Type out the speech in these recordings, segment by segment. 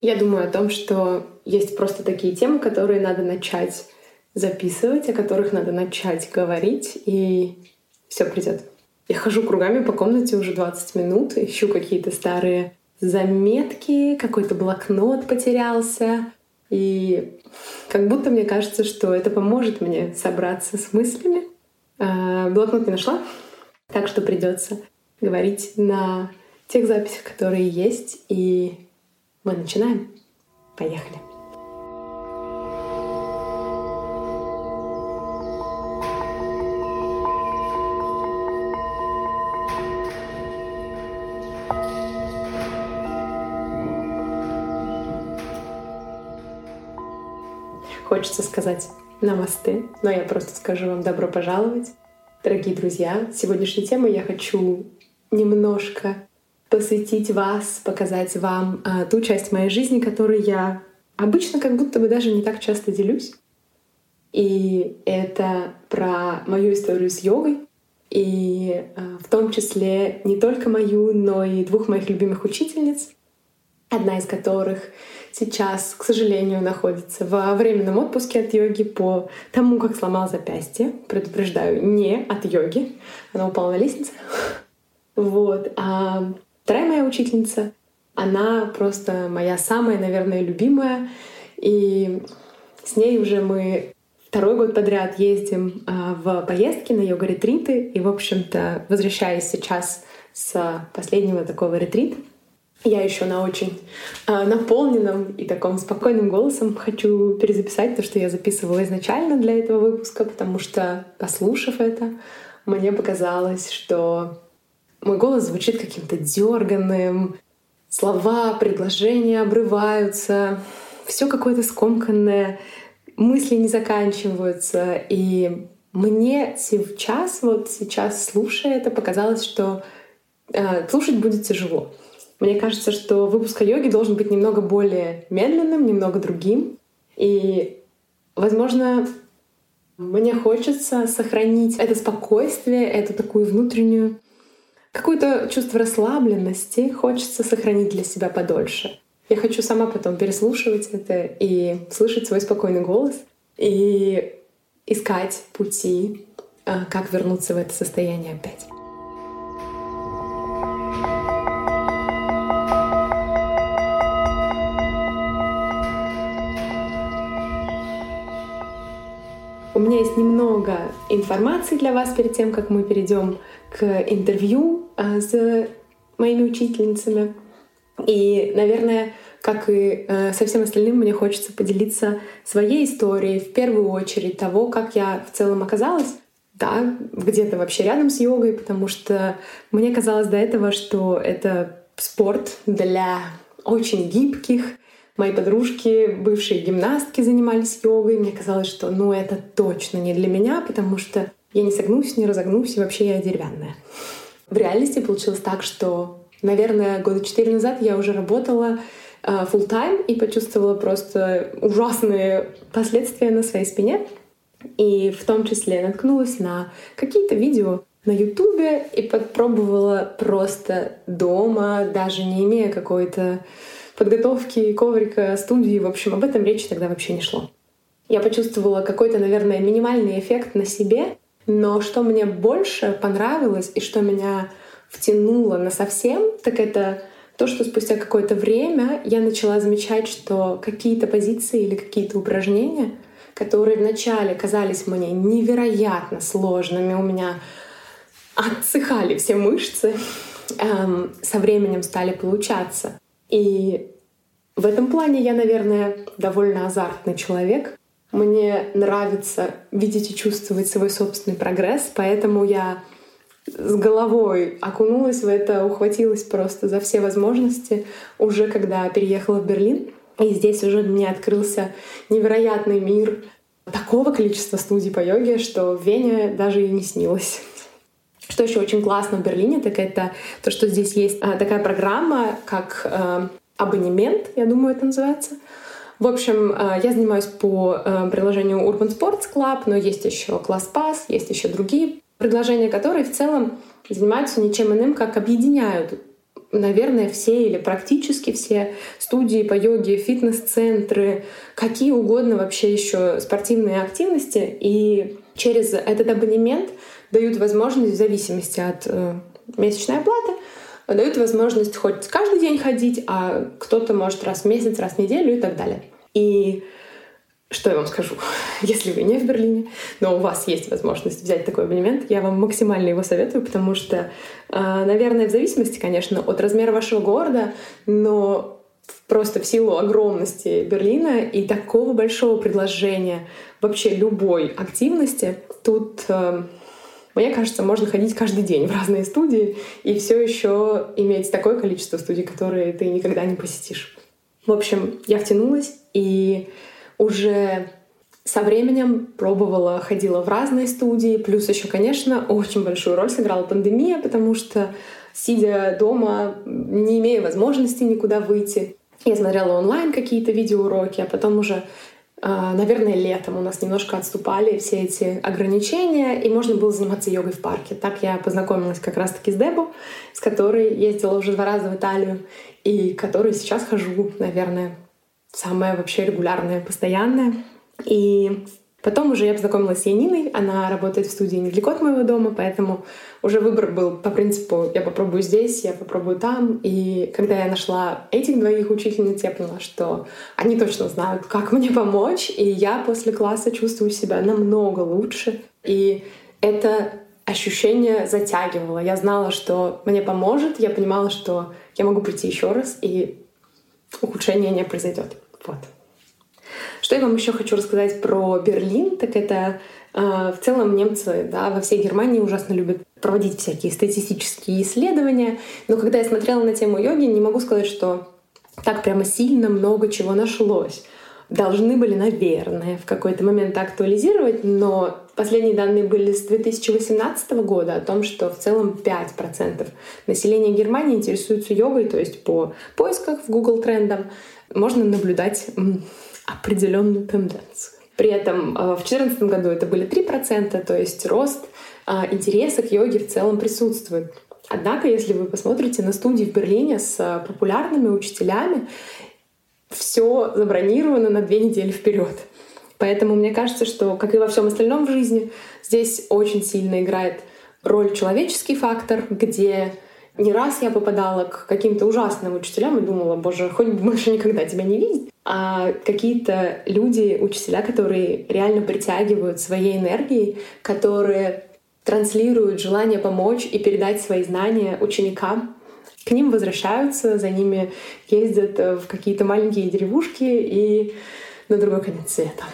Я думаю о том, что есть просто такие темы, которые надо начать записывать, о которых надо начать говорить, и все придет. Я хожу кругами по комнате уже 20 минут, ищу какие-то старые заметки, какой-то блокнот потерялся. И как будто мне кажется, что это поможет мне собраться с мыслями. А, блокнот не нашла, так что придется говорить на тех записях, которые есть. И мы начинаем. Поехали. Хочется сказать намасте, но я просто скажу вам добро пожаловать. Дорогие друзья, сегодняшней темой я хочу немножко посвятить вас, показать вам а, ту часть моей жизни, которой я обычно как будто бы даже не так часто делюсь. И это про мою историю с йогой, и а, в том числе не только мою, но и двух моих любимых учительниц, одна из которых сейчас, к сожалению, находится во временном отпуске от йоги по тому, как сломал запястье. Предупреждаю, не от йоги. Она упала на лестнице. Вот. А вторая моя учительница, она просто моя самая, наверное, любимая. И с ней уже мы второй год подряд ездим а, в поездки на йога-ретриты. И, в общем-то, возвращаясь сейчас с последнего такого ретрита, я еще на очень э, наполненном и таком спокойным голосом хочу перезаписать то, что я записывала изначально для этого выпуска, потому что, послушав это, мне показалось, что мой голос звучит каким-то дерганным, слова, предложения обрываются, все какое-то скомканное, мысли не заканчиваются. И мне сейчас, вот сейчас слушая это, показалось, что э, слушать будет тяжело. Мне кажется, что выпуск о йоге должен быть немного более медленным, немного другим. И, возможно, мне хочется сохранить это спокойствие, эту такую внутреннюю какое-то чувство расслабленности хочется сохранить для себя подольше. Я хочу сама потом переслушивать это и слышать свой спокойный голос и искать пути, а, как вернуться в это состояние опять. У меня есть немного информации для вас перед тем, как мы перейдем к интервью а, с моими учительницами. И, наверное, как и э, со всем остальным, мне хочется поделиться своей историей, в первую очередь того, как я в целом оказалась да, где-то вообще рядом с йогой, потому что мне казалось до этого, что это спорт для очень гибких, Мои подружки, бывшие гимнастки, занимались йогой. Мне казалось, что ну это точно не для меня, потому что я не согнусь, не разогнусь, и вообще я деревянная. В реальности получилось так, что, наверное, года четыре назад я уже работала uh, full time и почувствовала просто ужасные последствия на своей спине. И в том числе наткнулась на какие-то видео на Ютубе и попробовала просто дома, даже не имея какой-то подготовки коврика, студии. В общем, об этом речи тогда вообще не шло. Я почувствовала какой-то, наверное, минимальный эффект на себе, но что мне больше понравилось и что меня втянуло на совсем, так это то, что спустя какое-то время я начала замечать, что какие-то позиции или какие-то упражнения, которые вначале казались мне невероятно сложными, у меня отсыхали все мышцы, эм, со временем стали получаться. И в этом плане я, наверное, довольно азартный человек. Мне нравится видеть и чувствовать свой собственный прогресс, поэтому я с головой окунулась в это, ухватилась просто за все возможности уже когда переехала в Берлин. И здесь уже мне открылся невероятный мир такого количества студий по йоге, что в Вене даже и не снилось. Что еще очень классно в Берлине, так это то, что здесь есть а, такая программа, как а, абонемент, я думаю, это называется. В общем, а, я занимаюсь по приложению Urban Sports Club, но есть еще Class Pass, есть еще другие предложения, которые в целом занимаются ничем иным, как объединяют наверное, все или практически все студии по йоге, фитнес-центры, какие угодно вообще еще спортивные активности. И через этот абонемент дают возможность в зависимости от э, месячной оплаты дают возможность хоть каждый день ходить, а кто-то может раз в месяц, раз в неделю и так далее. И что я вам скажу? Если вы не в Берлине, но у вас есть возможность взять такой абонемент, я вам максимально его советую, потому что, а, наверное, в зависимости, конечно, от размера вашего города, но просто в силу огромности Берлина и такого большого предложения вообще любой активности, тут, а, мне кажется, можно ходить каждый день в разные студии и все еще иметь такое количество студий, которые ты никогда не посетишь. В общем, я втянулась и уже со временем пробовала, ходила в разные студии. Плюс еще, конечно, очень большую роль сыграла пандемия, потому что сидя дома, не имея возможности никуда выйти, я смотрела онлайн какие-то видеоуроки, а потом уже, наверное, летом у нас немножко отступали все эти ограничения, и можно было заниматься йогой в парке. Так я познакомилась как раз-таки с Дебо, с которой ездила уже два раза в Италию, и которой сейчас хожу, наверное, самая вообще регулярная, постоянная. И потом уже я познакомилась с Яниной, она работает в студии недалеко от моего дома, поэтому уже выбор был по принципу «я попробую здесь, я попробую там». И когда я нашла этих двоих учительниц, я поняла, что они точно знают, как мне помочь, и я после класса чувствую себя намного лучше. И это ощущение затягивало. Я знала, что мне поможет, я понимала, что я могу прийти еще раз, и ухудшения не произойдет. Вот. Что я вам еще хочу рассказать про Берлин, так это э, в целом немцы да, во всей Германии ужасно любят проводить всякие статистические исследования. Но когда я смотрела на тему йоги, не могу сказать, что так прямо сильно много чего нашлось. Должны были, наверное, в какой-то момент актуализировать, но последние данные были с 2018 года о том, что в целом 5% населения Германии интересуются йогой, то есть по поисках в Google трендам можно наблюдать определенную тенденцию. При этом э, в 2014 году это были 3%, то есть рост э, интереса к йоге в целом присутствует. Однако, если вы посмотрите на студии в Берлине с э, популярными учителями, все забронировано на две недели вперед. Поэтому мне кажется, что, как и во всем остальном в жизни, здесь очень сильно играет роль человеческий фактор, где не раз я попадала к каким-то ужасным учителям и думала, боже, хоть бы больше никогда тебя не видеть. А какие-то люди, учителя, которые реально притягивают своей энергией, которые транслируют желание помочь и передать свои знания ученикам, к ним возвращаются, за ними ездят в какие-то маленькие деревушки и на другой конец света.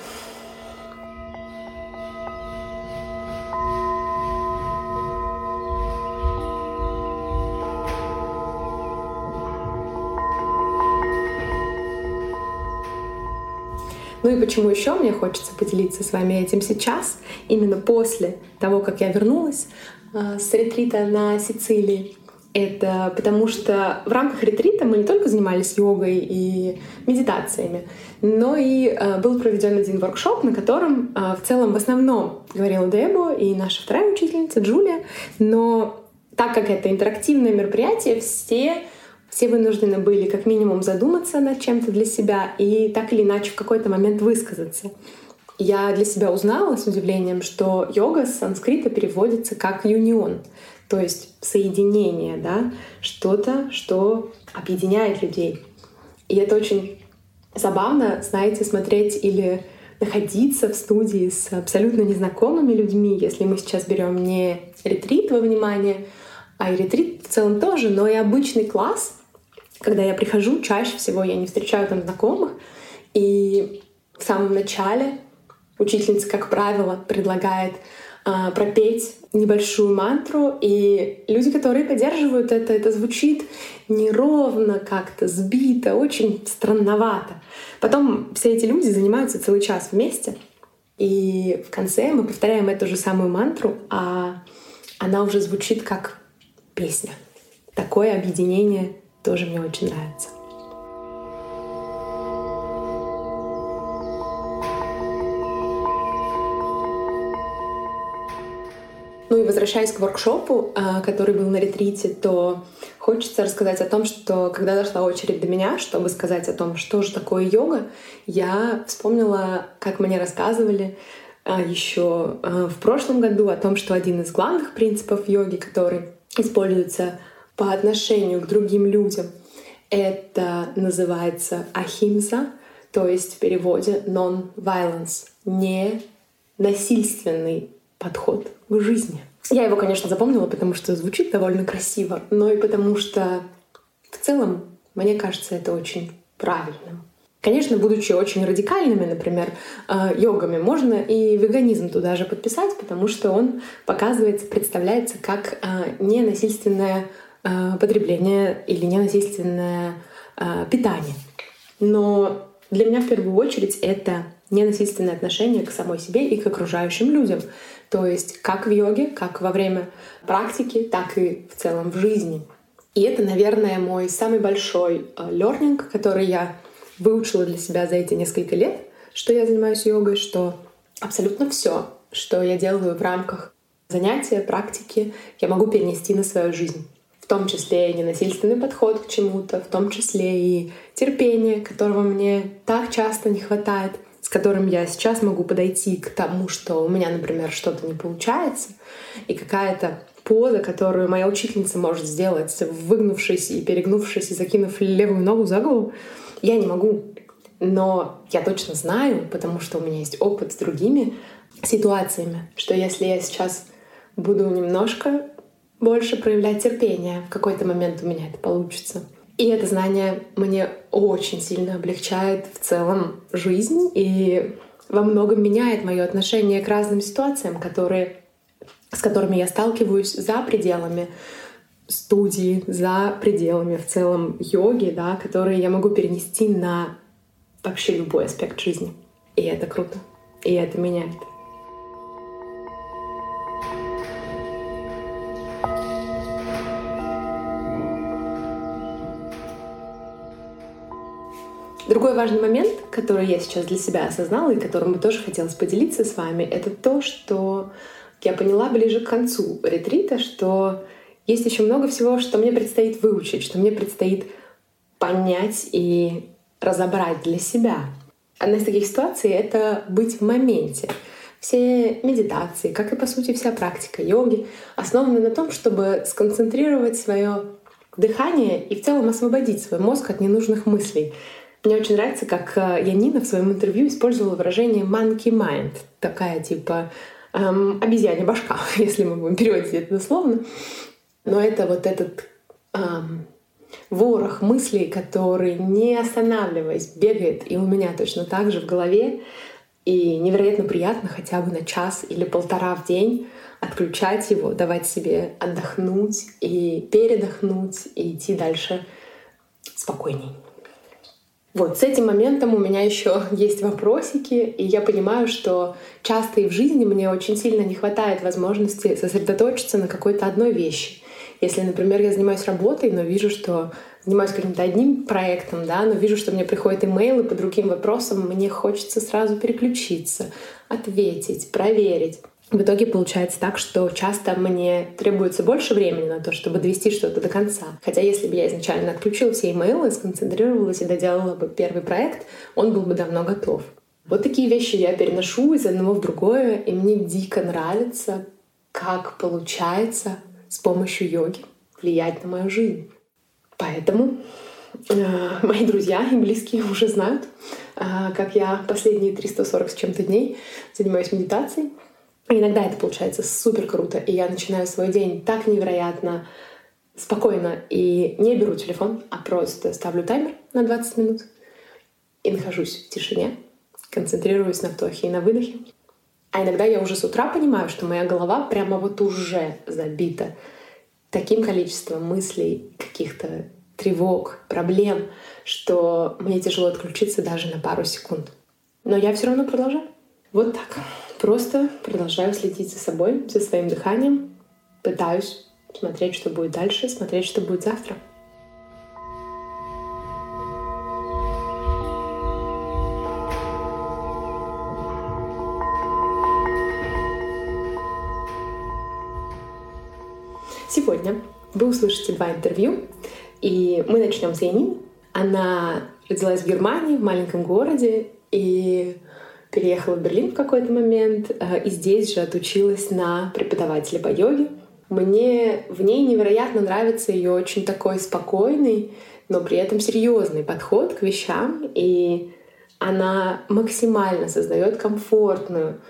Ну и почему еще мне хочется поделиться с вами этим сейчас, именно после того, как я вернулась э, с ретрита на Сицилии. Это потому что в рамках ретрита мы не только занимались йогой и медитациями, но и э, был проведен один воркшоп, на котором э, в целом в основном говорила Дебо и наша вторая учительница Джулия, но так как это интерактивное мероприятие, все все вынуждены были как минимум задуматься над чем-то для себя и так или иначе в какой-то момент высказаться. Я для себя узнала с удивлением, что йога с санскрита переводится как юнион, то есть соединение, да, что-то, что объединяет людей. И это очень забавно, знаете, смотреть или находиться в студии с абсолютно незнакомыми людьми, если мы сейчас берем не ретрит во внимание, а и ретрит в целом тоже, но и обычный класс, когда я прихожу, чаще всего я не встречаю там знакомых, и в самом начале учительница, как правило, предлагает э, пропеть небольшую мантру, и люди, которые поддерживают это, это звучит неровно, как-то сбито, очень странновато. Потом все эти люди занимаются целый час вместе, и в конце мы повторяем эту же самую мантру, а она уже звучит как песня. Такое объединение тоже мне очень нравится. Ну и возвращаясь к воркшопу, а, который был на ретрите, то хочется рассказать о том, что когда дошла очередь до меня, чтобы сказать о том, что же такое йога, я вспомнила, как мне рассказывали а, еще а, в прошлом году о том, что один из главных принципов йоги, который используется по отношению к другим людям, это называется ахимса, то есть в переводе non-violence, не насильственный подход к жизни. Я его, конечно, запомнила, потому что звучит довольно красиво, но и потому что в целом, мне кажется, это очень правильным. Конечно, будучи очень радикальными, например, э, йогами, можно и веганизм туда же подписать, потому что он показывается, представляется как э, ненасильственное э, потребление или ненасильственное питание. Но для меня в первую очередь это ненасильственное отношение к самой себе и к окружающим людям. То есть как в йоге, как во время практики, так и в целом в жизни. И это, наверное, мой самый большой learning, который я выучила для себя за эти несколько лет, что я занимаюсь йогой, что абсолютно все, что я делаю в рамках занятия, практики, я могу перенести на свою жизнь. В том числе и ненасильственный подход к чему-то, в том числе и терпение, которого мне так часто не хватает, с которым я сейчас могу подойти к тому, что у меня, например, что-то не получается, и какая-то поза, которую моя учительница может сделать, выгнувшись и перегнувшись и закинув левую ногу за голову, я не могу. Но я точно знаю, потому что у меня есть опыт с другими ситуациями, что если я сейчас буду немножко больше проявлять терпение, в какой-то момент у меня это получится. И это знание мне очень сильно облегчает в целом жизнь и во многом меняет мое отношение к разным ситуациям, которые, с которыми я сталкиваюсь за пределами студии, за пределами в целом йоги, да, которые я могу перенести на вообще любой аспект жизни. И это круто. И это меняет. Другой важный момент, который я сейчас для себя осознала и которым бы тоже хотелось поделиться с вами, это то, что я поняла ближе к концу ретрита, что есть еще много всего, что мне предстоит выучить, что мне предстоит понять и разобрать для себя. Одна из таких ситуаций — это быть в моменте. Все медитации, как и по сути вся практика йоги, основаны на том, чтобы сконцентрировать свое дыхание и в целом освободить свой мозг от ненужных мыслей. Мне очень нравится, как э, Янина в своем интервью использовала выражение monkey mind, такая типа эм, обезьянья башка, если мы будем переводить это дословно. Но это вот этот эм, ворох мыслей, который, не останавливаясь, бегает, и у меня точно так же в голове. И невероятно приятно хотя бы на час или полтора в день отключать его, давать себе отдохнуть и передохнуть и идти дальше спокойней. Вот, с этим моментом у меня еще есть вопросики, и я понимаю, что часто и в жизни мне очень сильно не хватает возможности сосредоточиться на какой-то одной вещи. Если, например, я занимаюсь работой, но вижу, что занимаюсь каким-то одним проектом, да, но вижу, что мне приходят имейлы по другим вопросам, мне хочется сразу переключиться, ответить, проверить. В итоге получается так, что часто мне требуется больше времени на то, чтобы довести что-то до конца. Хотя если бы я изначально отключила все имейлы, сконцентрировалась и доделала бы первый проект, он был бы давно готов. Вот такие вещи я переношу из одного в другое, и мне дико нравится, как получается с помощью йоги влиять на мою жизнь. Поэтому э, мои друзья и близкие уже знают, э, как я последние 340 с чем-то дней занимаюсь медитацией. иногда это получается супер круто, и я начинаю свой день так невероятно спокойно и не беру телефон, а просто ставлю таймер на 20 минут и нахожусь в тишине, концентрируюсь на вдохе и на выдохе. А иногда я уже с утра понимаю, что моя голова прямо вот уже забита таким количеством мыслей, каких-то тревог, проблем, что мне тяжело отключиться даже на пару секунд. Но я все равно продолжаю. Вот так. Просто продолжаю следить за собой, за своим дыханием, пытаюсь смотреть, что будет дальше, смотреть, что будет завтра. Сегодня вы услышите два интервью И мы начнем с Янин. Она родилась в Германии, в маленьком городе, и переехала в Берлин в какой-то момент, э, и здесь же отучилась на преподавателя по йоге. Мне в ней невероятно нравится ее очень такой спокойный, но при этом серьезный подход к вещам, и она максимально создает комфортную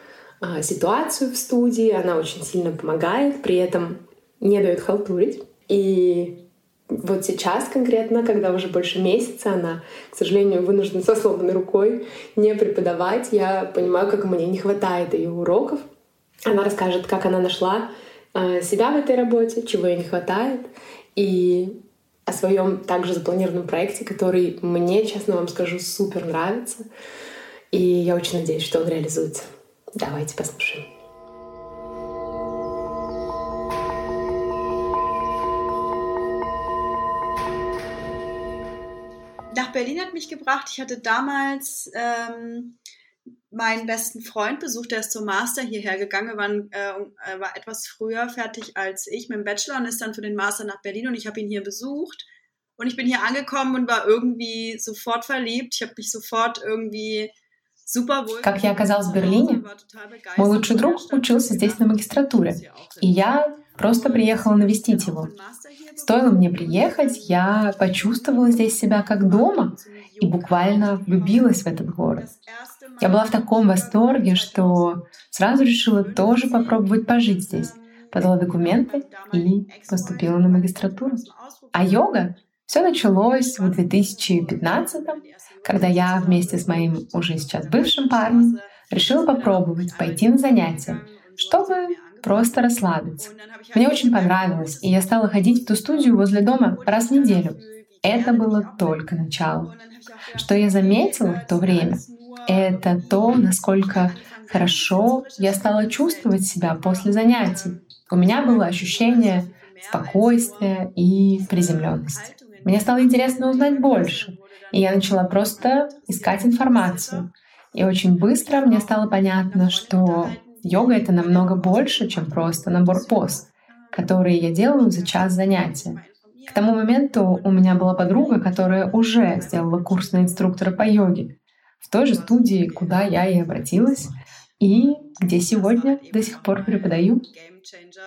а, ситуацию в студии, она очень сильно помогает, при этом не дает халтурить. И вот сейчас конкретно, когда уже больше месяца, она, к сожалению, вынуждена со сломанной рукой не преподавать, я понимаю, как мне не хватает ее уроков. Она расскажет, как она нашла а, себя в этой работе, чего ей не хватает, и о своем также запланированном проекте, который мне, честно вам скажу, супер нравится. И я очень надеюсь, что он реализуется. Давайте послушаем. Berlin hat mich gebracht. Ich hatte damals ähm, meinen besten Freund besucht, der ist zum Master hierher gegangen, er war, äh, war etwas früher fertig als ich mit dem Bachelor und ist dann für den Master nach Berlin und ich habe ihn hier besucht und ich bin hier angekommen und war irgendwie sofort verliebt. Ich habe mich sofort irgendwie Как я оказалась в Берлине, мой лучший друг учился здесь на магистратуре, и я просто приехала навестить его. Стоило мне приехать, я почувствовала здесь себя как дома и буквально влюбилась в этот город. Я была в таком восторге, что сразу решила тоже попробовать пожить здесь. Подала документы и поступила на магистратуру. А йога? Все началось в 2015 когда я вместе с моим уже сейчас бывшим парнем решила попробовать пойти на занятия, чтобы просто расслабиться. Мне очень понравилось, и я стала ходить в ту студию возле дома раз в неделю. Это было только начало. Что я заметила в то время, это то, насколько хорошо я стала чувствовать себя после занятий. У меня было ощущение спокойствия и приземленности. Мне стало интересно узнать больше, и я начала просто искать информацию. И очень быстро мне стало понятно, что йога — это намного больше, чем просто набор поз, которые я делаю за час занятия. К тому моменту у меня была подруга, которая уже сделала курс на инструктора по йоге в той же студии, куда я и обратилась, и где сегодня до сих пор преподаю.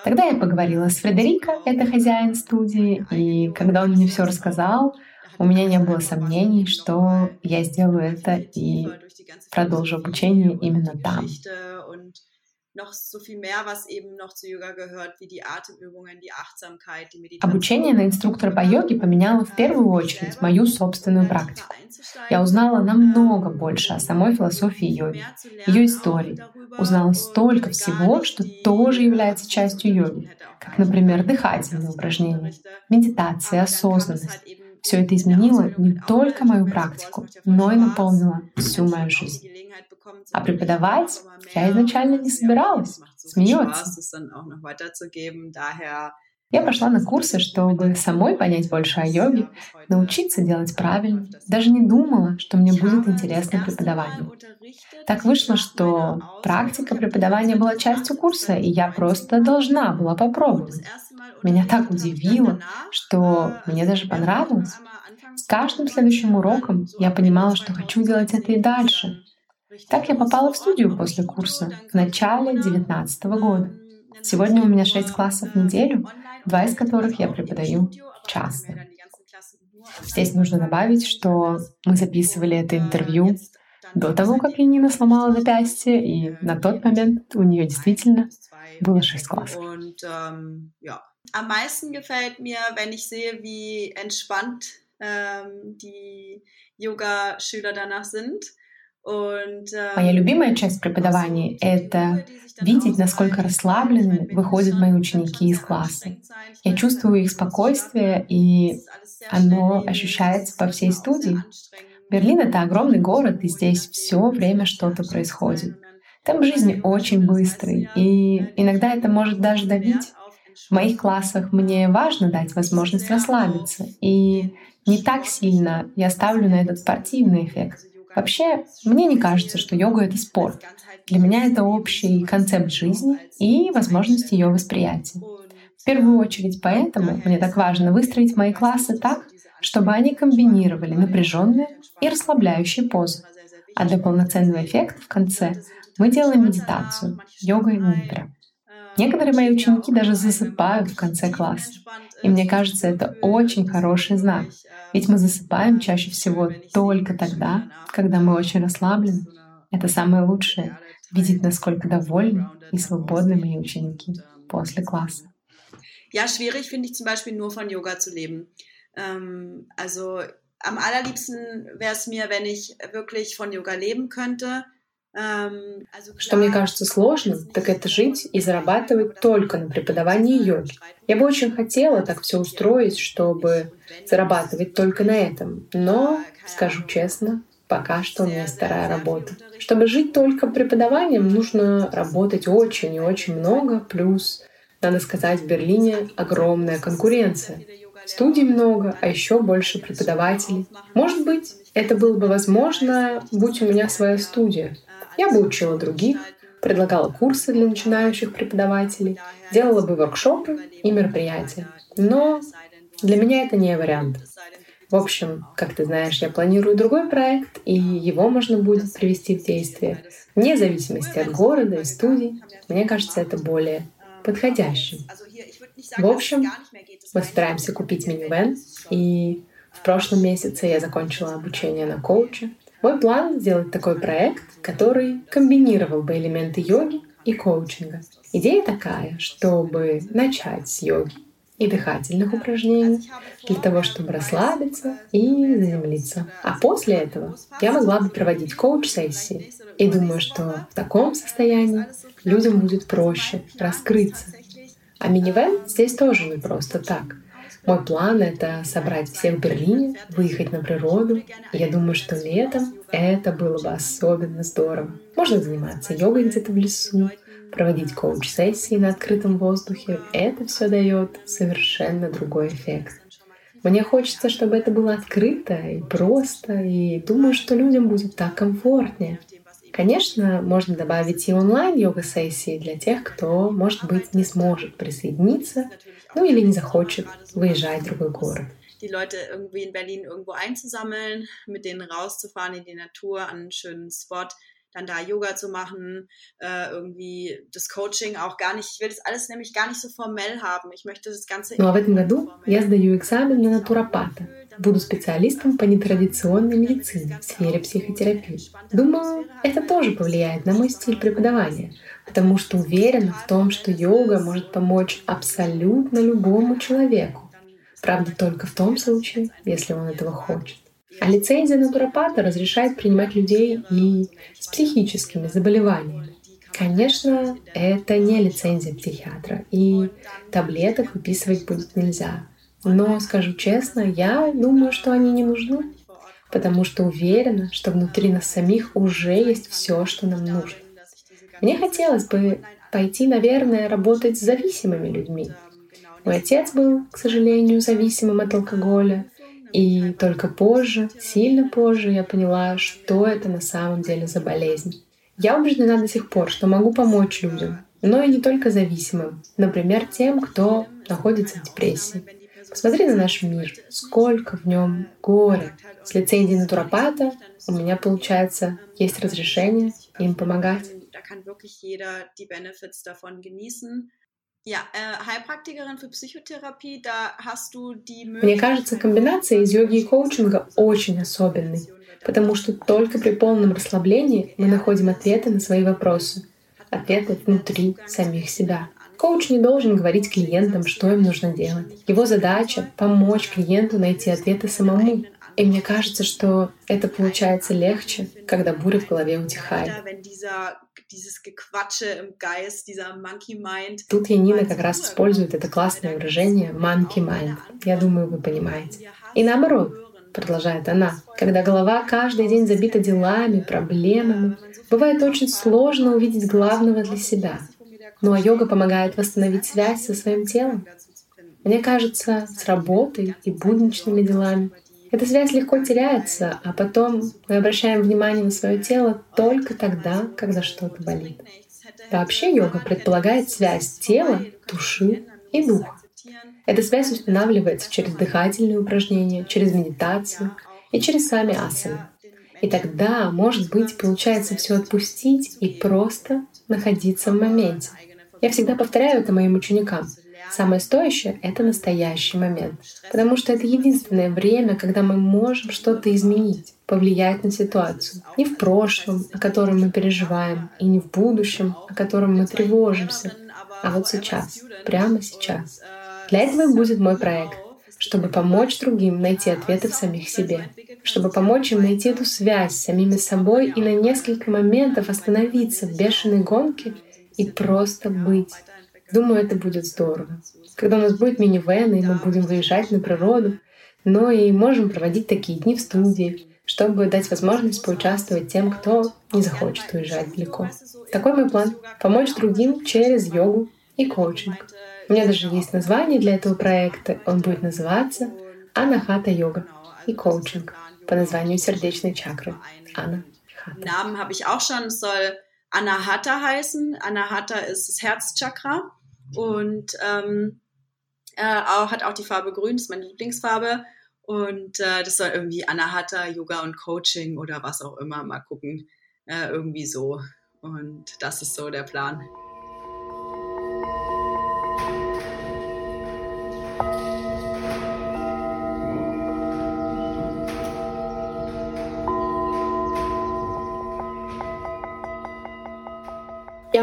Тогда я поговорила с Фредерико, это хозяин студии, и когда он мне все рассказал, у меня не было сомнений, что я сделаю это и продолжу обучение именно там noch so viel mehr, was eben noch zu Yoga gehört, wie die Atemübungen, die Achtsamkeit, die Meditation. Обучение на инструктора по йоге поменяло в первую очередь мою собственную практику. Я узнала намного больше о самой философии йоги, ее истории. Узнала столько всего, что тоже является частью йоги, как, например, дыхательные упражнения, медитация, осознанность. Все это изменило не только мою практику, но и наполнило всю мою жизнь. А преподавать я изначально не собиралась. Смеется. Я пошла на курсы, чтобы самой понять больше о йоге, научиться делать правильно. Даже не думала, что мне будет интересно преподавание. Так вышло, что практика преподавания была частью курса, и я просто должна была попробовать. Меня так удивило, что мне даже понравилось. С каждым следующим уроком я понимала, что хочу делать это и дальше. Так я попала в студию после курса в начале 2019 года. Сегодня у меня шесть классов в неделю, два из которых я преподаю часто. Здесь нужно добавить, что мы записывали это интервью до того, как Янина сломала запястье, и на тот момент у нее действительно было шесть классов. Am meisten gefällt mir, wenn ich sehe, wie entspannt ähm, die Yoga-Schüler danach sind. Моя любимая часть преподавания — это видеть, насколько расслабленными выходят мои ученики из класса. Я чувствую их спокойствие, и оно ощущается по всей студии. Берлин — это огромный город, и здесь все время что-то происходит. Темп жизни очень быстрый, и иногда это может даже давить. В моих классах мне важно дать возможность расслабиться, и не так сильно я ставлю на этот спортивный эффект. Вообще, мне не кажется, что йога — это спорт. Для меня это общий концепт жизни и возможность ее восприятия. В первую очередь поэтому мне так важно выстроить мои классы так, чтобы они комбинировали напряженные и расслабляющие позы. А для полноценного эффекта в конце мы делаем медитацию, йога и. Некоторые мои ученики даже засыпают в конце класса. И мне кажется, это очень хороший знак. Ведь мы засыпаем чаще всего только тогда, когда мы очень расслаблены. Это самое лучшее — видеть, насколько довольны и свободны мои ученики после класса. Ja, schwierig finde ich zum Beispiel nur von Yoga zu leben. Ähm, also am allerliebsten wäre es mir, wenn ich wirklich von Yoga leben könnte. Что мне кажется сложным, так это жить и зарабатывать только на преподавании йоги. Я бы очень хотела так все устроить, чтобы зарабатывать только на этом. Но, скажу честно, пока что у меня вторая работа. Чтобы жить только преподаванием, нужно работать очень и очень много, плюс, надо сказать, в Берлине огромная конкуренция. Студий много, а еще больше преподавателей. Может быть, это было бы возможно, будь у меня своя студия. Я бы учила других, предлагала курсы для начинающих преподавателей, делала бы воркшопы и мероприятия. Но для меня это не вариант. В общем, как ты знаешь, я планирую другой проект, и его можно будет привести в действие. Вне зависимости от города и студий, мне кажется, это более подходящим. В общем, мы стараемся купить минивэн, и в прошлом месяце я закончила обучение на коуче. Мой план — сделать такой проект, который комбинировал бы элементы йоги и коучинга. Идея такая, чтобы начать с йоги и дыхательных упражнений для того, чтобы расслабиться и заземлиться. А после этого я могла бы проводить коуч-сессии. И думаю, что в таком состоянии людям будет проще раскрыться. А минивэн здесь тоже не просто так — мой план — это собрать всех в Берлине, выехать на природу. Я думаю, что летом это было бы особенно здорово. Можно заниматься йогой где-то в лесу, проводить коуч-сессии на открытом воздухе. Это все дает совершенно другой эффект. Мне хочется, чтобы это было открыто и просто, и думаю, что людям будет так комфортнее. Конечно, можно добавить и онлайн-йога-сессии для тех, кто, может быть, не сможет присоединиться, ну или не захочет выезжать в другой город. die Leute irgendwie in Berlin irgendwo einzusammeln, mit denen rauszufahren in die Natur an einen schönen Spot, dann da Yoga zu machen, äh, irgendwie das Coaching auch gar nicht. Ich will das alles nämlich gar nicht so formell haben. Ich möchte das Ganze. Ну а в этом году я сдаю экзамен на натуропата. Буду специалистом по нетрадиционной медицине в сфере психотерапии. Думаю, это тоже повлияет на мой стиль преподавания, потому что уверена в том, что йога может помочь абсолютно любому человеку. Правда, только в том случае, если он этого хочет. А лицензия натуропата разрешает принимать людей и с психическими заболеваниями. Конечно, это не лицензия психиатра, и таблеток выписывать будет нельзя. Но, скажу честно, я думаю, что они не нужны, потому что уверена, что внутри нас самих уже есть все, что нам нужно. Мне хотелось бы пойти, наверное, работать с зависимыми людьми. Мой отец был, к сожалению, зависимым от алкоголя, и только позже, сильно позже, я поняла, что это на самом деле за болезнь. Я убеждена до сих пор, что могу помочь людям, но и не только зависимым. Например, тем, кто находится в депрессии. Посмотри на наш мир, сколько в нем горя. С лицензией натуропата у меня, получается, есть разрешение им помогать. Мне кажется, комбинация из йоги и коучинга очень особенной, потому что только при полном расслаблении мы находим ответы на свои вопросы, ответы внутри самих себя. Коуч не должен говорить клиентам, что им нужно делать. Его задача — помочь клиенту найти ответы самому. И мне кажется, что это получается легче, когда буря в голове утихает. Тут Янина как раз использует это классное выражение «monkey mind». Я думаю, вы понимаете. И наоборот, продолжает она, когда голова каждый день забита делами, проблемами, бывает очень сложно увидеть главного для себя. Ну а йога помогает восстановить связь со своим телом. Мне кажется, с работой и будничными делами эта связь легко теряется, а потом мы обращаем внимание на свое тело только тогда, когда что-то болит. Вообще йога предполагает связь тела, души и духа. Эта связь устанавливается через дыхательные упражнения, через медитацию и через сами асаны. И тогда, может быть, получается все отпустить и просто находиться в моменте. Я всегда повторяю это моим ученикам. Самое стоящее — это настоящий момент. Потому что это единственное время, когда мы можем что-то изменить, повлиять на ситуацию. Не в прошлом, о котором мы переживаем, и не в будущем, о котором мы тревожимся, а вот сейчас, прямо сейчас. Для этого и будет мой проект чтобы помочь другим найти ответы в самих себе, чтобы помочь им найти эту связь с самими собой и на несколько моментов остановиться в бешеной гонке и просто быть. Думаю, это будет здорово. Когда у нас будет минивэн, и мы будем выезжать на природу, но и можем проводить такие дни в студии, чтобы дать возможность поучаствовать тем, кто не захочет уезжать далеко. Такой мой план — помочь другим через йогу и коучинг. У меня даже есть название для этого проекта. Он будет называться Анахата йога и коучинг по названию сердечной чакры. Анна Namen habe ich auch schon. Soll Anahata heißen. Anahata ist das Herzchakra und ähm, äh, hat auch die Farbe Grün, das ist meine Lieblingsfarbe. Und äh, das soll irgendwie Anahata, Yoga und Coaching oder was auch immer mal gucken. Äh, irgendwie so. Und das ist so der Plan.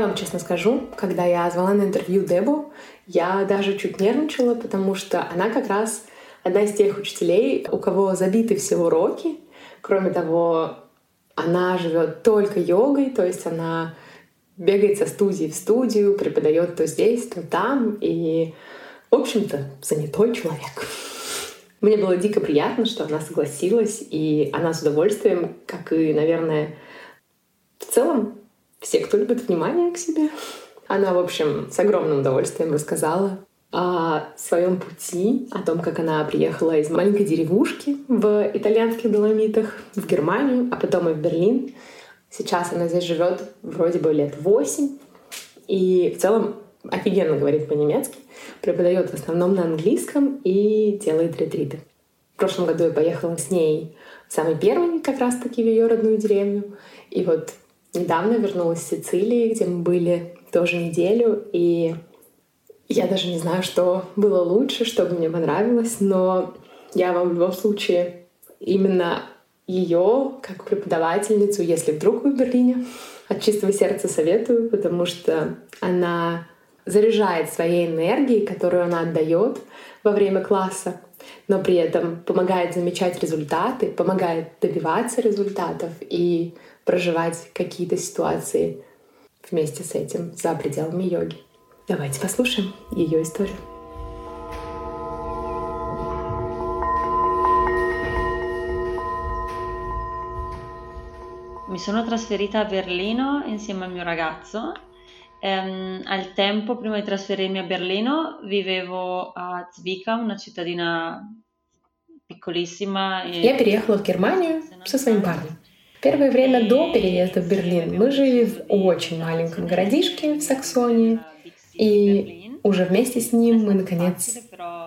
Вам честно скажу, когда я звала на интервью Дебу, я даже чуть нервничала, потому что она как раз одна из тех учителей, у кого забиты все уроки. Кроме того, она живет только йогой, то есть она бегает со студии в студию, преподает то здесь, то там, и, в общем-то, занятой человек. Мне было дико приятно, что она согласилась, и она с удовольствием, как и, наверное, в целом все, кто любит внимание к себе. Она, в общем, с огромным удовольствием рассказала о своем пути, о том, как она приехала из маленькой деревушки в итальянских Доломитах в Германию, а потом и в Берлин. Сейчас она здесь живет вроде бы лет восемь. И в целом офигенно говорит по-немецки, преподает в основном на английском и делает ретриты. В прошлом году я поехала с ней самый первый как раз-таки в ее родную деревню. И вот недавно вернулась из Сицилии, где мы были тоже неделю, и я даже не знаю, что было лучше, что бы мне понравилось, но я вам в любом случае именно ее как преподавательницу, если вдруг вы в Берлине, от чистого сердца советую, потому что она заряжает своей энергией, которую она отдает во время класса, но при этом помогает замечать результаты, помогает добиваться результатов. И проживать какие-то ситуации вместе с этим за пределами йоги. Давайте послушаем ее историю. Mi sono trasferita a Berlino insieme al mio ragazzo. Ehm, al tempo, prima di trasferirmi a Berlino, vivevo a Zwickau, una cittadina piccolissima. Я переехала в Германию со своим парнем. Первое время до переезда в Берлин мы жили в очень маленьком городишке в Саксонии. И уже вместе с ним мы, наконец,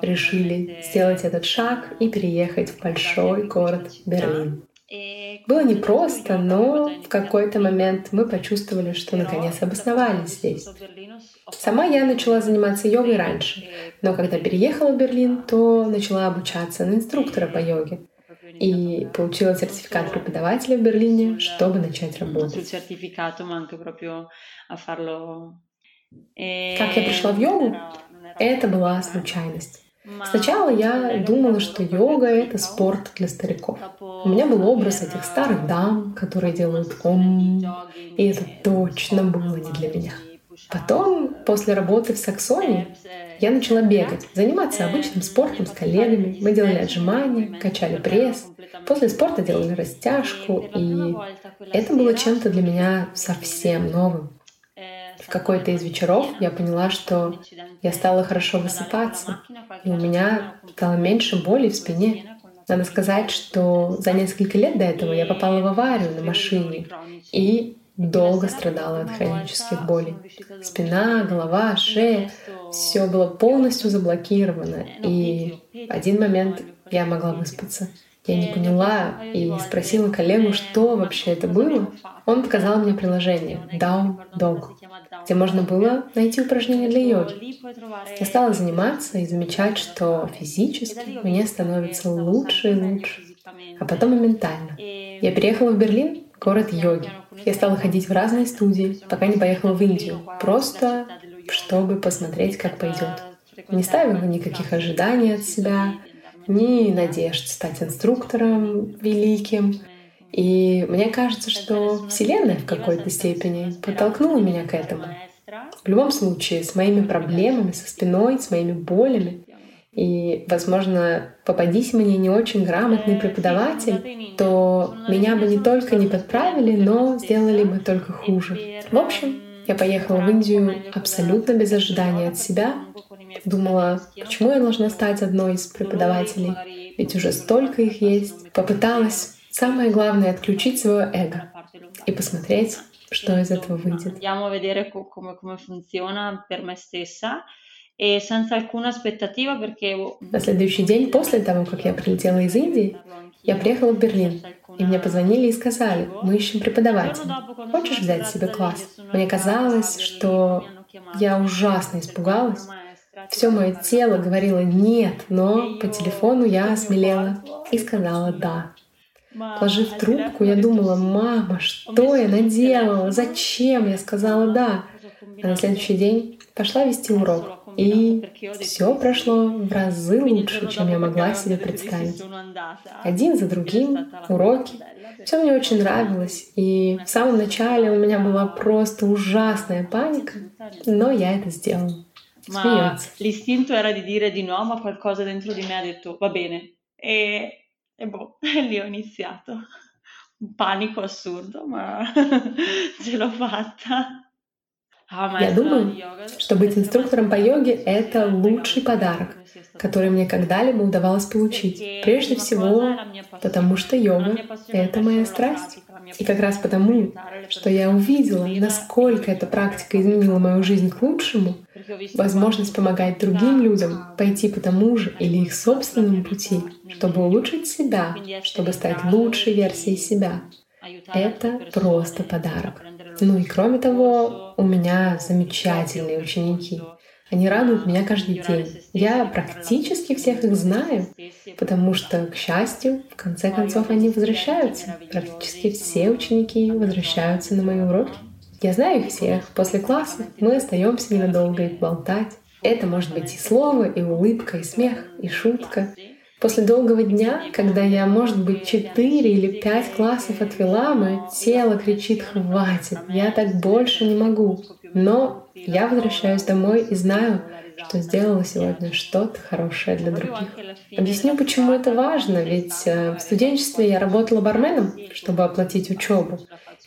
решили сделать этот шаг и переехать в большой город Берлин. Было непросто, но в какой-то момент мы почувствовали, что наконец обосновались здесь. Сама я начала заниматься йогой раньше, но когда переехала в Берлин, то начала обучаться на инструктора по йоге и получила сертификат преподавателя в Берлине, чтобы начать работать. Как я пришла в йогу? Это была случайность. Сначала я думала, что йога — это спорт для стариков. У меня был образ этих старых дам, которые делают ом, и это точно было не для меня. Потом, после работы в Саксонии, я начала бегать, заниматься обычным спортом с коллегами. Мы делали отжимания, качали пресс. После спорта делали растяжку, и это было чем-то для меня совсем новым. В какой-то из вечеров я поняла, что я стала хорошо высыпаться, и у меня стало меньше боли в спине. Надо сказать, что за несколько лет до этого я попала в аварию на машине, и долго страдала от хронических болей. Спина, голова, шея — все было полностью заблокировано. И в один момент я могла выспаться. Я не поняла и спросила коллегу, что вообще это было. Он показал мне приложение Down Dog, где можно было найти упражнения для йоги. Я стала заниматься и замечать, что физически мне становится лучше и лучше, а потом и ментально. Я переехала в Берлин, город йоги. Я стала ходить в разные студии, пока не поехала в Индию, просто чтобы посмотреть, как пойдет. Не ставила никаких ожиданий от себя, ни надежд стать инструктором великим. И мне кажется, что Вселенная в какой-то степени подтолкнула меня к этому. В любом случае, с моими проблемами, со спиной, с моими болями, и, возможно, попадись мне не очень грамотный преподаватель, то меня бы не только не подправили, но сделали бы только хуже. В общем, я поехала в Индию абсолютно без ожидания от себя, Думала, почему я должна стать одной из преподавателей? Ведь уже столько их есть. Попыталась, самое главное, отключить свое эго и посмотреть, что из этого выйдет. На следующий день после того, как я прилетела из Индии, я приехала в Берлин, и мне позвонили и сказали, мы ищем преподавателя. Хочешь взять себе класс? Мне казалось, что я ужасно испугалась, все мое тело говорило «нет», но по телефону я осмелела и сказала «да». Положив трубку, я думала, мама, что я наделала, зачем я сказала «да». А на следующий день пошла вести урок. И все прошло в разы лучше, чем я могла себе представить. Один за другим, уроки. Все мне очень нравилось. И в самом начале у меня была просто ужасная паника, но я это сделала. ma l'istinto era di dire di no, ma qualcosa dentro di me ha detto va bene. E, e boh, e lì ho iniziato. Un panico assurdo, ma ce l'ho fatta. Я думаю, что быть инструктором по йоге — это лучший подарок, который мне когда-либо удавалось получить. Прежде всего, потому что йога — это моя страсть. И как раз потому, что я увидела, насколько эта практика изменила мою жизнь к лучшему, возможность помогать другим людям пойти по тому же или их собственному пути, чтобы улучшить себя, чтобы стать лучшей версией себя. Это просто подарок. Ну и кроме того, у меня замечательные ученики. Они радуют меня каждый день. Я практически всех их знаю, потому что, к счастью, в конце концов они возвращаются. Практически все ученики возвращаются на мои уроки. Я знаю их всех. После класса мы остаемся ненадолго и болтать. Это может быть и слово, и улыбка, и смех, и шутка. После долгого дня, когда я, может быть, четыре или пять классов отвела, мое тело кричит «хватит, я так больше не могу». Но я возвращаюсь домой и знаю, что сделала сегодня что-то хорошее для других. Объясню, почему это важно, ведь э, в студенчестве я работала барменом, чтобы оплатить учебу.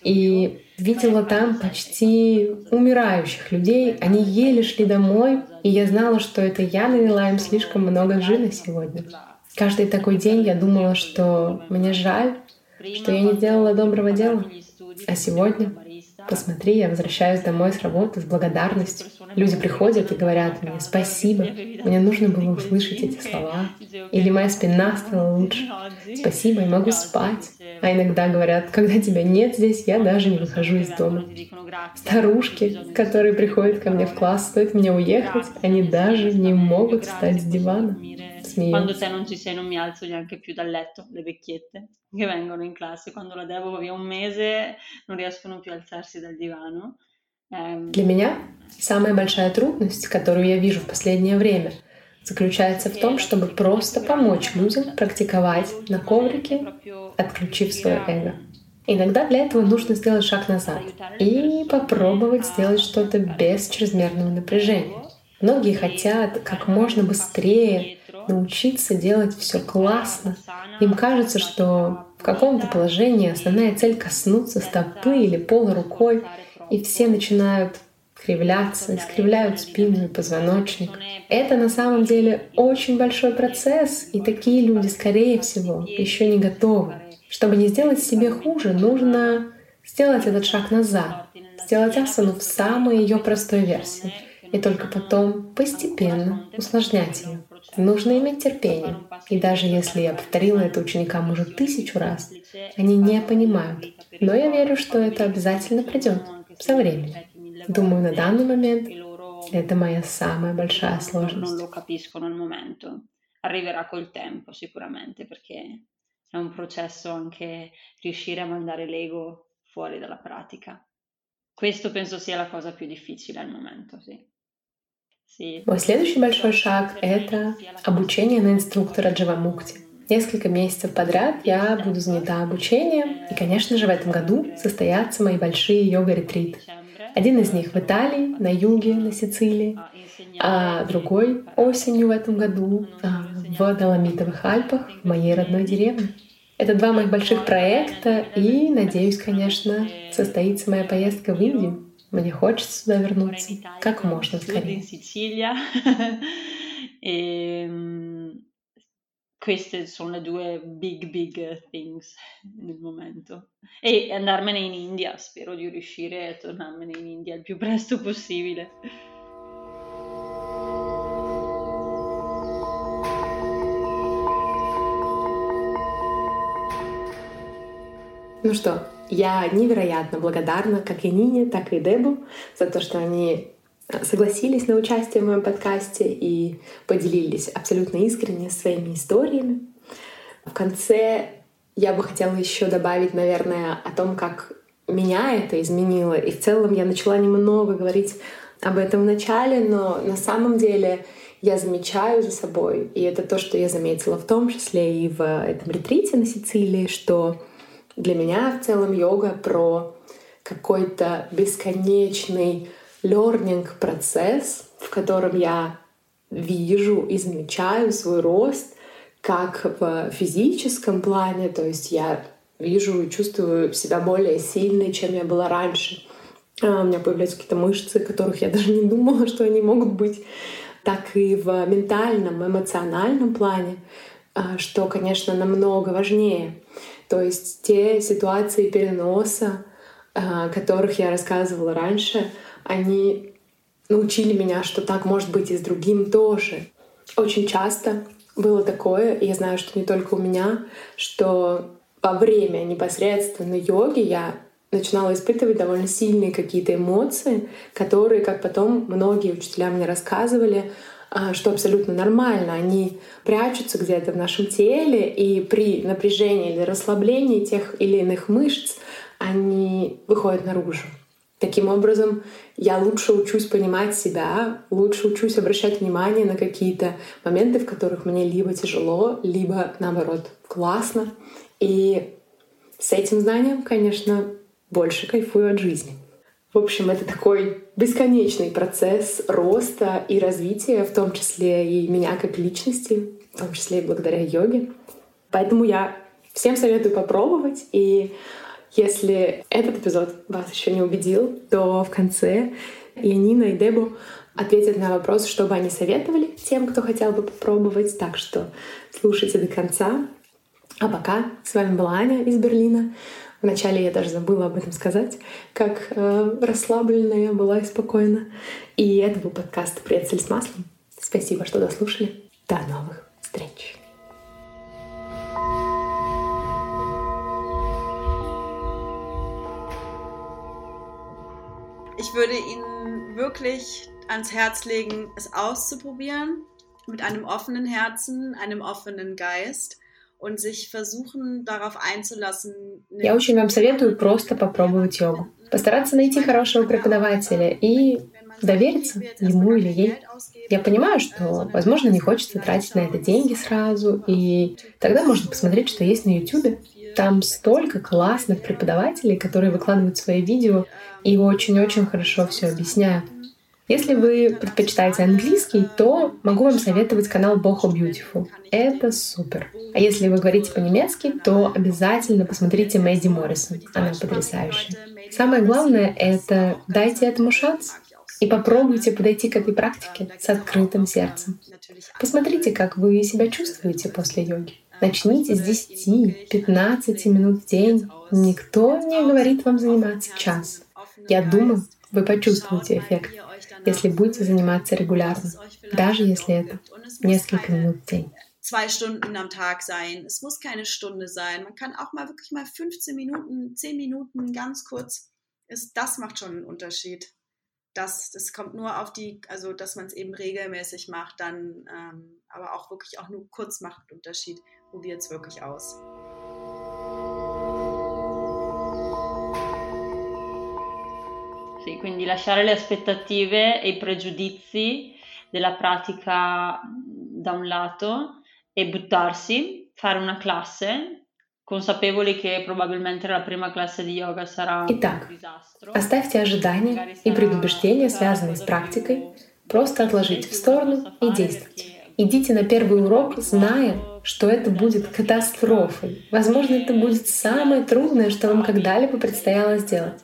И видела там почти умирающих людей. Они еле шли домой, и я знала, что это я налила им слишком много джина сегодня. Каждый такой день я думала, что мне жаль, что я не сделала доброго дела. А сегодня, посмотри, я возвращаюсь домой с работы с благодарностью. Люди приходят и говорят мне «спасибо». Мне нужно было услышать эти слова. Или моя спина стала лучше. Спасибо, я могу спать. А иногда говорят, когда тебя нет здесь, я даже не выхожу из дома. Старушки, которые приходят ко мне в класс, стоит мне уехать, они даже не могут встать с дивана. Quando te non ci sei non mi alzo neanche più dal letto, le vecchiette che vengono in classe. Quando la devo via un mese non riescono più a alzarsi dal divano. Для меня самая большая трудность, которую я вижу в последнее время, заключается в том, чтобы просто помочь людям практиковать на коврике, отключив свое эго. Иногда для этого нужно сделать шаг назад и попробовать сделать что-то без чрезмерного напряжения. Многие хотят как можно быстрее научиться делать все классно. Им кажется, что в каком-то положении основная цель коснуться стопы или пола рукой, и все начинают кривляться, искривляют спину и позвоночник. Это на самом деле очень большой процесс, и такие люди, скорее всего, еще не готовы. Чтобы не сделать себе хуже, нужно сделать этот шаг назад, сделать асану в самой ее простой версии, и только потом постепенно усложнять ее. Нужно иметь терпение. И даже если я повторила это ученикам уже тысячу раз, они не понимают. Но я верю, что это обязательно придет со временем. Думаю, на данный момент это моя самая большая сложность. Arriverà col tempo sicuramente perché è un processo anche riuscire a mandare l'ego fuori dalla pratica. Questo penso sia la cosa più difficile al momento, sì. Мой следующий большой шаг — это обучение на инструктора Джавамукти. Несколько месяцев подряд я буду занята обучением, и, конечно же, в этом году состоятся мои большие йога-ретриты. Один из них в Италии, на юге, на Сицилии, а другой осенью в этом году а, в Доломитовых Альпах, в моей родной деревне. Это два моих больших проекта, и, надеюсь, конечно, состоится моя поездка в Индию. Мне хочется сюда вернуться как можно скорее. queste sono le due big big things nel momento e andarmene in India spero di riuscire a tornarmene in India il più presto possibile Ну что, я невероятно благодарна как и Нине, так и Дебу за то, что они э, согласились на участие в моем подкасте и поделились абсолютно искренне своими историями. В конце я бы хотела еще добавить, наверное, о том, как меня это изменило. И в целом я начала немного говорить об этом в начале, но на самом деле я замечаю за собой, и это то, что я заметила в том числе и в этом ретрите на Сицилии, что для меня в целом йога про какой-то бесконечный learning процесс, в котором я вижу и замечаю свой рост как в физическом плане, то есть я вижу и чувствую себя более сильной, чем я была раньше. А, у меня появляются какие-то мышцы, которых я даже не думала, что они могут быть, так и в ментальном, эмоциональном плане, а, что, конечно, намного важнее. То есть те ситуации переноса, о которых я рассказывала раньше, они научили меня, что так может быть и с другим тоже. Очень часто было такое, и я знаю, что не только у меня, что во время непосредственно йоги я начинала испытывать довольно сильные какие-то эмоции, которые, как потом многие учителя мне рассказывали, что абсолютно нормально. Они прячутся где-то в нашем теле, и при напряжении или расслаблении тех или иных мышц они выходят наружу. Таким образом, я лучше учусь понимать себя, лучше учусь обращать внимание на какие-то моменты, в которых мне либо тяжело, либо наоборот классно. И с этим знанием, конечно, больше кайфую от жизни. В общем, это такой бесконечный процесс роста и развития, в том числе и меня как личности, в том числе и благодаря йоге. Поэтому я всем советую попробовать. И если этот эпизод вас еще не убедил, то в конце и Нина, и Дебу ответят на вопрос, что бы они советовали тем, кто хотел бы попробовать. Так что слушайте до конца. А пока с вами была Аня из Берлина. Вначале я даже забыла об этом сказать, как э, расслабленная я была и спокойна. И это был подкаст «Прецель с маслом». Спасибо, что дослушали. До новых встреч! Ich würde Ihnen wirklich ans Herz legen, es auszuprobieren mit einem offenen Herzen, einem offenen Geist Я очень вам советую просто попробовать йогу. Постараться найти хорошего преподавателя и довериться ему или ей. Я понимаю, что, возможно, не хочется тратить на это деньги сразу, и тогда можно посмотреть, что есть на YouTube. Там столько классных преподавателей, которые выкладывают свои видео и очень-очень хорошо все объясняют. Если вы предпочитаете английский, то могу вам советовать канал Boho Beautiful. Это супер. А если вы говорите по-немецки, то обязательно посмотрите Мэдди Моррисон. Она потрясающая. Самое главное — это дайте этому шанс и попробуйте подойти к этой практике с открытым сердцем. Посмотрите, как вы себя чувствуете после йоги. Начните с 10-15 минут в день. Никто не говорит вам заниматься час. Я думаю, вы почувствуете эффект, если будете заниматься регулярно, даже если это несколько минут в день. zwei Stunden am Tag sein. Es muss keine Stunde sein. Man kann auch mal wirklich mal 15 Minuten, 10 Minuten ganz kurz. Ist, das macht schon einen Unterschied. Das, das kommt nur auf die, also dass man es eben regelmäßig macht, dann ähm, aber auch wirklich auch nur kurz macht einen Unterschied. Probiert es wirklich aus. Sì, quindi lasciare le aspettative e i pregiudizi della pratica da un lato e buttarsi, fare una classe, consapevoli che probabilmente la prima classe di yoga sarà Итак, оставьте ожидания и предубеждения, связанные с практикой, просто отложите в сторону и действуйте. Идите на первый урок, зная, что это будет катастрофой. Возможно, это будет самое трудное, что вам когда-либо предстояло сделать.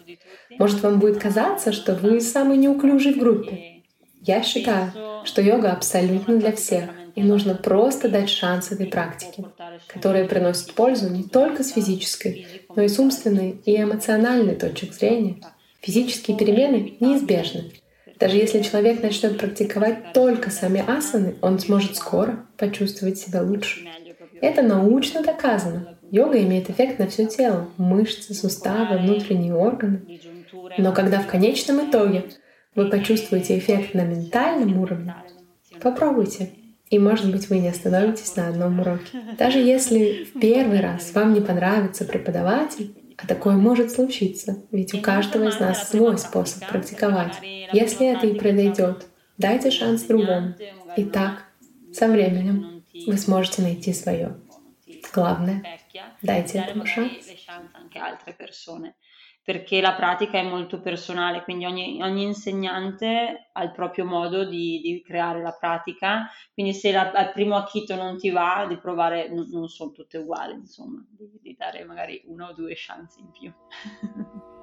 Может, вам будет казаться, что вы самый неуклюжий в группе. Я считаю, что йога абсолютно для всех, и нужно просто дать шанс этой практике, которая приносит пользу не только с физической, но и с умственной и эмоциональной точек зрения. Физические перемены неизбежны. Даже если человек начнет практиковать только сами асаны, он сможет скоро почувствовать себя лучше. Это научно доказано. Йога имеет эффект на все тело, мышцы, суставы, внутренние органы. Но когда в конечном итоге вы почувствуете эффект на ментальном уровне, попробуйте. И, может быть, вы не остановитесь на одном уроке. Даже если в первый раз вам не понравится преподаватель, а такое может случиться, ведь у каждого из нас свой способ практиковать. Если это и произойдет, дайте шанс другому. И так, со временем, вы сможете найти свое. Главное, дайте этому шанс. Perché la pratica è molto personale, quindi ogni, ogni insegnante ha il proprio modo di, di, creare la pratica, quindi se la, al primo acchito non ti va, di provare, non, non sono tutte uguali, insomma, di, di dare magari una o due chance in più.